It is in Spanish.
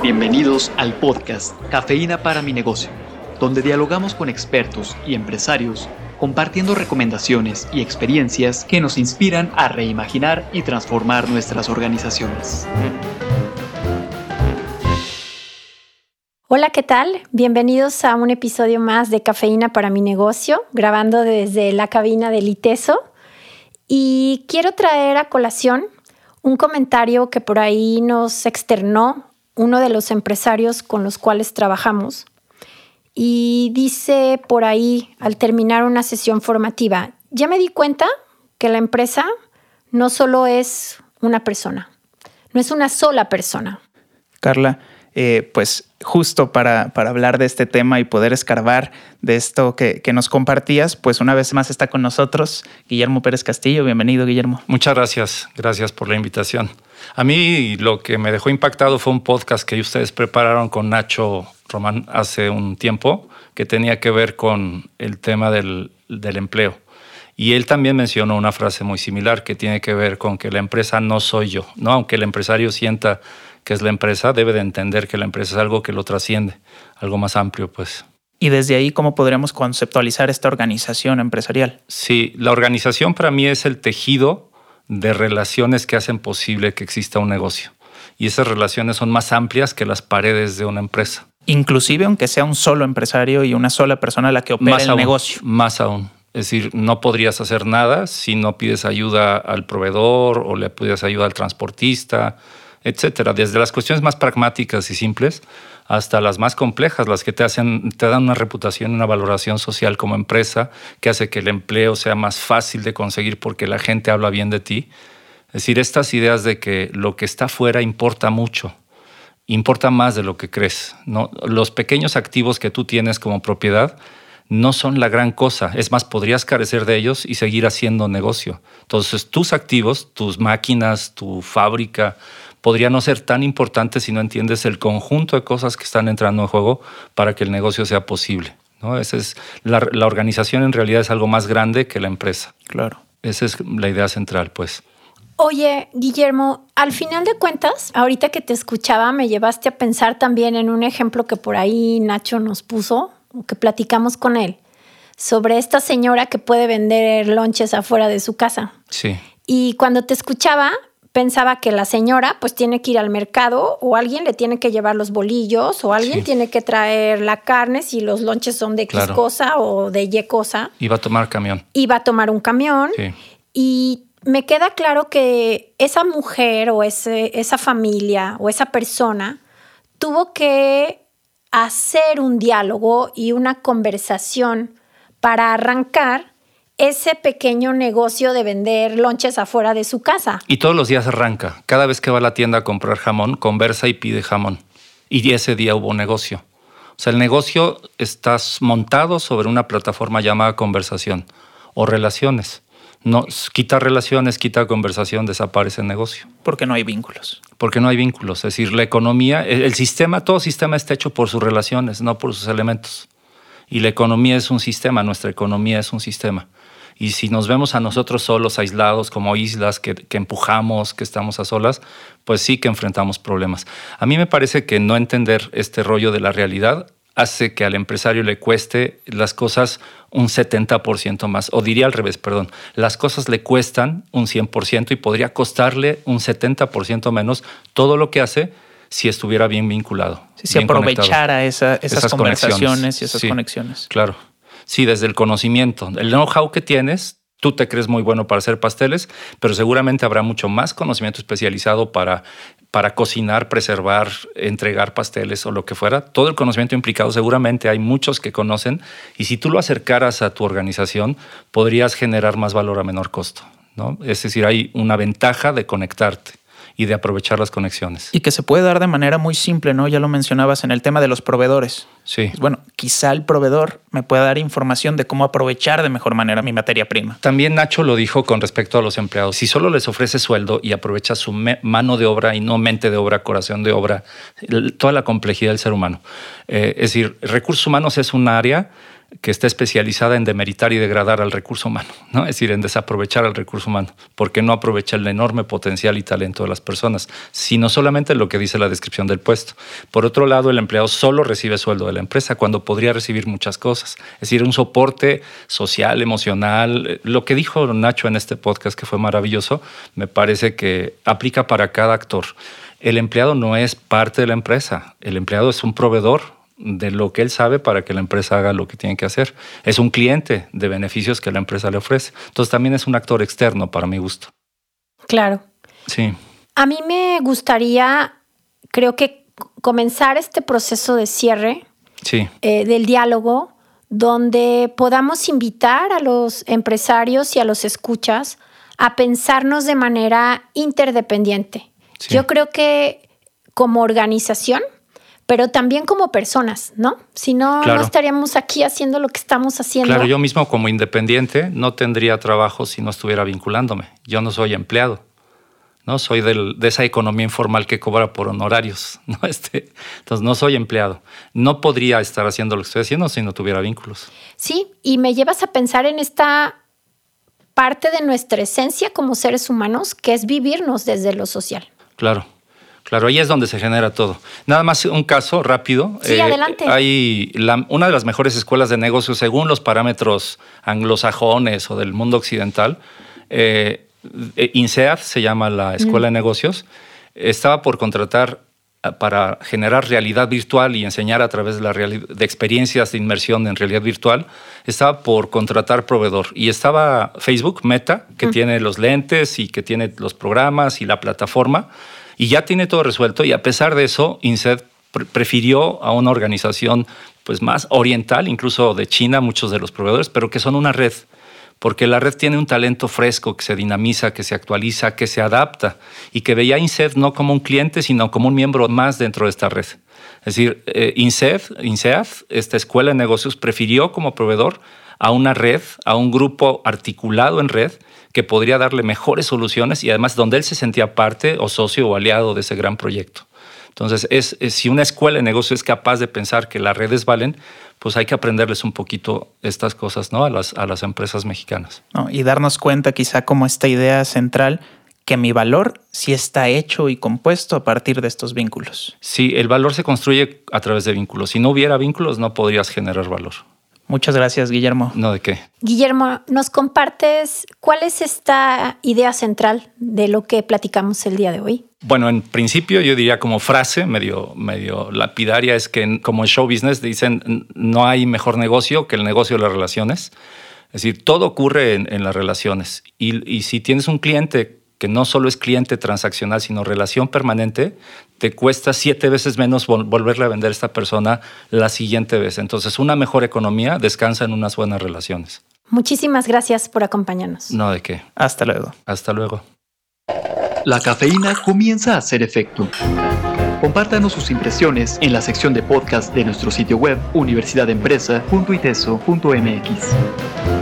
Bienvenidos al podcast Cafeína para mi negocio, donde dialogamos con expertos y empresarios compartiendo recomendaciones y experiencias que nos inspiran a reimaginar y transformar nuestras organizaciones. Hola, ¿qué tal? Bienvenidos a un episodio más de Cafeína para mi negocio, grabando desde la cabina del ITESO. Y quiero traer a colación un comentario que por ahí nos externó uno de los empresarios con los cuales trabajamos. Y dice por ahí, al terminar una sesión formativa, ya me di cuenta que la empresa no solo es una persona, no es una sola persona. Carla, eh, pues justo para, para, hablar de este tema y poder escarbar de esto que, que, nos compartías, pues una vez más está con nosotros Guillermo Pérez Castillo. Bienvenido, Guillermo. Muchas gracias, gracias por la invitación. A mí lo que me dejó impactado fue un podcast que ustedes prepararon con Nacho Román hace un tiempo, que tenía que ver con el tema del, del empleo. Y él también mencionó una frase muy similar que tiene que ver con que la empresa no soy yo, ¿no? Aunque el empresario sienta que es la empresa, debe de entender que la empresa es algo que lo trasciende, algo más amplio, pues. Y desde ahí, ¿cómo podríamos conceptualizar esta organización empresarial? Sí, la organización para mí es el tejido de relaciones que hacen posible que exista un negocio. Y esas relaciones son más amplias que las paredes de una empresa. Inclusive aunque sea un solo empresario y una sola persona la que opera más el aún, negocio. Más aún. Es decir, no podrías hacer nada si no pides ayuda al proveedor o le pides ayuda al transportista, etcétera. Desde las cuestiones más pragmáticas y simples hasta las más complejas, las que te hacen, te dan una reputación, una valoración social como empresa, que hace que el empleo sea más fácil de conseguir porque la gente habla bien de ti. Es decir, estas ideas de que lo que está fuera importa mucho, importa más de lo que crees. ¿no? Los pequeños activos que tú tienes como propiedad no son la gran cosa. Es más, podrías carecer de ellos y seguir haciendo negocio. Entonces, tus activos, tus máquinas, tu fábrica, podría no ser tan importante si no entiendes el conjunto de cosas que están entrando en juego para que el negocio sea posible. ¿no? Esa es la, la, organización en realidad es algo más grande que la empresa. Claro. Esa es la idea central, pues. Oye, Guillermo, al final de cuentas, ahorita que te escuchaba, me llevaste a pensar también en un ejemplo que por ahí Nacho nos puso, que platicamos con él, sobre esta señora que puede vender lonches afuera de su casa. Sí. Y cuando te escuchaba, pensaba que la señora pues tiene que ir al mercado o alguien le tiene que llevar los bolillos o alguien sí. tiene que traer la carne si los lonches son de X claro. cosa o de Y cosa. Iba a tomar camión. Iba a tomar un camión. Sí. Y me queda claro que esa mujer o ese, esa familia o esa persona tuvo que hacer un diálogo y una conversación para arrancar ese pequeño negocio de vender lonches afuera de su casa. Y todos los días arranca. Cada vez que va a la tienda a comprar jamón, conversa y pide jamón. Y ese día hubo negocio. O sea, el negocio está montado sobre una plataforma llamada conversación o relaciones. No, quita relaciones, quita conversación, desaparece el negocio. Porque no hay vínculos. Porque no hay vínculos. Es decir, la economía, el, el sistema, todo sistema está hecho por sus relaciones, no por sus elementos. Y la economía es un sistema, nuestra economía es un sistema. Y si nos vemos a nosotros solos, aislados, como islas que, que, empujamos, que estamos a solas, pues sí que enfrentamos problemas. A mí me parece que no entender este rollo de la realidad hace que al empresario le cueste las cosas un 70% más, o diría al revés, perdón, las cosas le cuestan un 100% y podría costarle un 70% menos todo lo que hace si estuviera bien vinculado. Sí, si bien aprovechara esa, esas, esas, conversaciones y esas sí, conexiones. Claro. Sí, desde el conocimiento, el know-how que tienes, tú te crees muy bueno para hacer pasteles, pero seguramente habrá mucho más conocimiento especializado para, para cocinar, preservar, entregar pasteles o lo que fuera. Todo el conocimiento implicado, seguramente hay muchos que conocen y si tú lo acercaras a tu organización, podrías generar más valor a menor costo. ¿no? Es decir, hay una ventaja de conectarte y de aprovechar las conexiones. Y que se puede dar de manera muy simple, ¿no? Ya lo mencionabas en el tema de los proveedores. Sí. Bueno, quizá el proveedor me pueda dar información de cómo aprovechar de mejor manera mi materia prima. También Nacho lo dijo con respecto a los empleados. Si solo les ofrece sueldo y aprovecha su mano de obra y no mente de obra, corazón de obra, toda la complejidad del ser humano. Eh, es decir, recursos humanos es un área que está especializada en demeritar y degradar al recurso humano, ¿no? es decir, en desaprovechar al recurso humano, porque no aprovecha el enorme potencial y talento de las personas, sino solamente lo que dice la descripción del puesto. Por otro lado, el empleado solo recibe sueldo de la empresa cuando podría recibir muchas cosas, es decir, un soporte social, emocional. Lo que dijo Nacho en este podcast, que fue maravilloso, me parece que aplica para cada actor. El empleado no es parte de la empresa, el empleado es un proveedor de lo que él sabe para que la empresa haga lo que tiene que hacer. Es un cliente de beneficios que la empresa le ofrece. Entonces también es un actor externo para mi gusto. Claro. Sí. A mí me gustaría, creo que comenzar este proceso de cierre sí. Eh, del diálogo, donde podamos invitar a los empresarios y a los escuchas a pensarnos de manera interdependiente. Yo creo que como organización, pero también como personas, ¿no? Si no, no estaríamos aquí haciendo lo que estamos haciendo. Claro, yo mismo como independiente no tendría trabajo si no estuviera vinculándome. Yo no soy empleado. ¿no? Soy de esa economía informal que cobra por honorarios, ¿no? Este, entonces no soy empleado. No podría estar haciendo lo que estoy haciendo si no tuviera vínculos. Sí, y me llevas a pensar en esta parte de nuestra esencia como seres humanos, que es vivirnos desde lo social. Claro. Claro, ahí es donde se genera todo. Nada más un caso rápido. Sí, eh, adelante. Hay una de las mejores escuelas de negocios según los parámetros anglosajones o del mundo occidental. Eh, eh INSEAD se llama la Escuela de Negocios. Estaba por contratar para generar realidad virtual y enseñar a través de, la de experiencias de inmersión en realidad virtual, estaba por contratar proveedor. Y estaba Facebook, Meta, que tiene los lentes y que tiene los programas y la plataforma y ya tiene todo resuelto y a pesar de eso, INSED prefirió a una organización pues más oriental, incluso de China, muchos de los proveedores, pero que son una red, porque la red tiene un talento fresco que se dinamiza, que se actualiza, que se adapta y que veía a no como un cliente, sino como un miembro más dentro de esta red. Es decir, eh, esta escuela de negocios, prefirió como proveedor a una red, a un grupo articulado en red, que podría darle mejores soluciones y además donde él se sentía parte o socio o aliado de ese gran proyecto. Entonces, es, si una escuela de negocio es capaz de pensar que las redes valen, pues hay que aprenderles un poquito estas cosas ¿no? a, las, a las empresas mexicanas. y darnos cuenta quizá como esta idea central que mi valor sí está hecho y compuesto a partir de estos vínculos. Sí, el valor se construye a través de vínculos. Si no hubiera vínculos, no podrías generar valor. Muchas gracias, Guillermo. No, ¿de qué? Guillermo, ¿nos compartes cuál es esta idea central de lo que platicamos el día de hoy? Bueno, en principio yo diría como frase medio, medio lapidaria es que como en show business dicen no hay mejor negocio que el negocio de las relaciones. Es decir, todo ocurre en, las relaciones. Y, y si tienes un cliente que no solo es cliente transaccional, sino relación permanente, te cuesta siete veces menos volverle a vender a esta persona la siguiente vez. Entonces, una mejor economía descansa en unas buenas relaciones. Muchísimas gracias por acompañarnos. No, de qué. Hasta luego. Hasta luego. La cafeína comienza a hacer efecto. Compártanos sus impresiones en la sección de podcast de nuestro sitio web universidadempresa.iteso.mx.